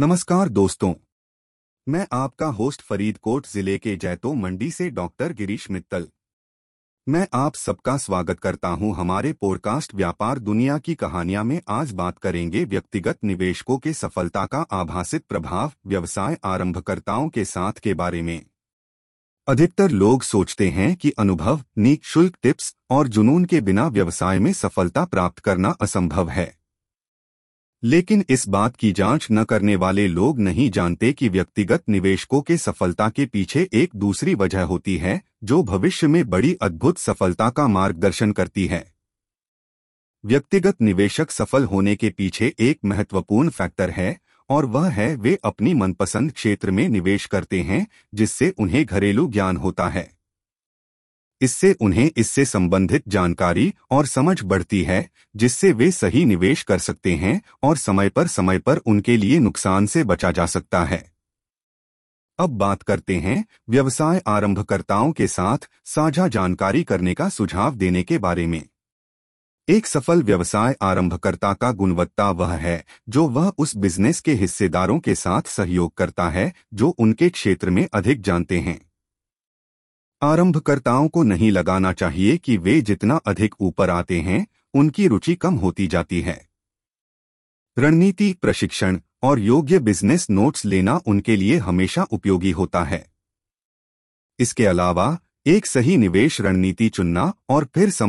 नमस्कार दोस्तों। मैं आपका होस्ट फरीदकोट ज़िले के जैतो मंडी से डॉक्टर गिरीश मित्तल। मैं आप सबका स्वागत करता हूँ हमारे पॉडकास्ट व्यापार दुनिया की कहानियाँ में। आज बात करेंगे व्यक्तिगत निवेशकों के सफलता का आभासित प्रभाव व्यवसाय आरंभकर्ताओं के साथ के बारे में। अधिकतर लोग सोचते हैं कि अनुभव निःशुल्क टिप्स और जुनून के बिना व्यवसाय में सफलता प्राप्त करना असंभव है। लेकिन इस बात की जाँच न करने वाले लोग नहीं जानते कि व्यक्तिगत निवेशकों के सफलता के पीछे एक दूसरी वजह होती है, जो भविष्य में बड़ी अद्भुत सफलता का मार्गदर्शन करती है। व्यक्तिगत निवेशक सफल होने के पीछे एक महत्वपूर्ण फैक्टर है, और वह है वे अपनी मनपसंद क्षेत्र में निवेश करते हैं, जिससे उन्हें घरेलू ज्ञान होता है। इससे उन्हें इससे संबंधित जानकारी और समझ बढ़ती है, जिससे वे सही निवेश कर सकते हैं और समय पर समय पर उनके लिए नुकसान से बचा जा सकता है। अब बात करते हैं व्यवसाय आरंभकर्ताओं के साथ साझा जानकारी करने का सुझाव देने के बारे में। एक सफल व्यवसाय आरंभकर्ता का गुणवत्ता वह है, जो वह उस बिज़नेस के हिस्सेदारों के साथ सहयोग करता है, जो उनके क्षेत्र में अधिक जानते हैं। आरंभकर्ताओं को नहीं लगाना चाहिए कि वे जितना अधिक ऊपर आते हैं, उनकी रुचि कम होती जाती है। रणनीति, प्रशिक्षण और योग्य बिज़नेस नोट्स लेना उनके लिए हमेशा उपयोगी होता है। इसके अलावा, एक सही निवेश रणनीति चुनना और फिर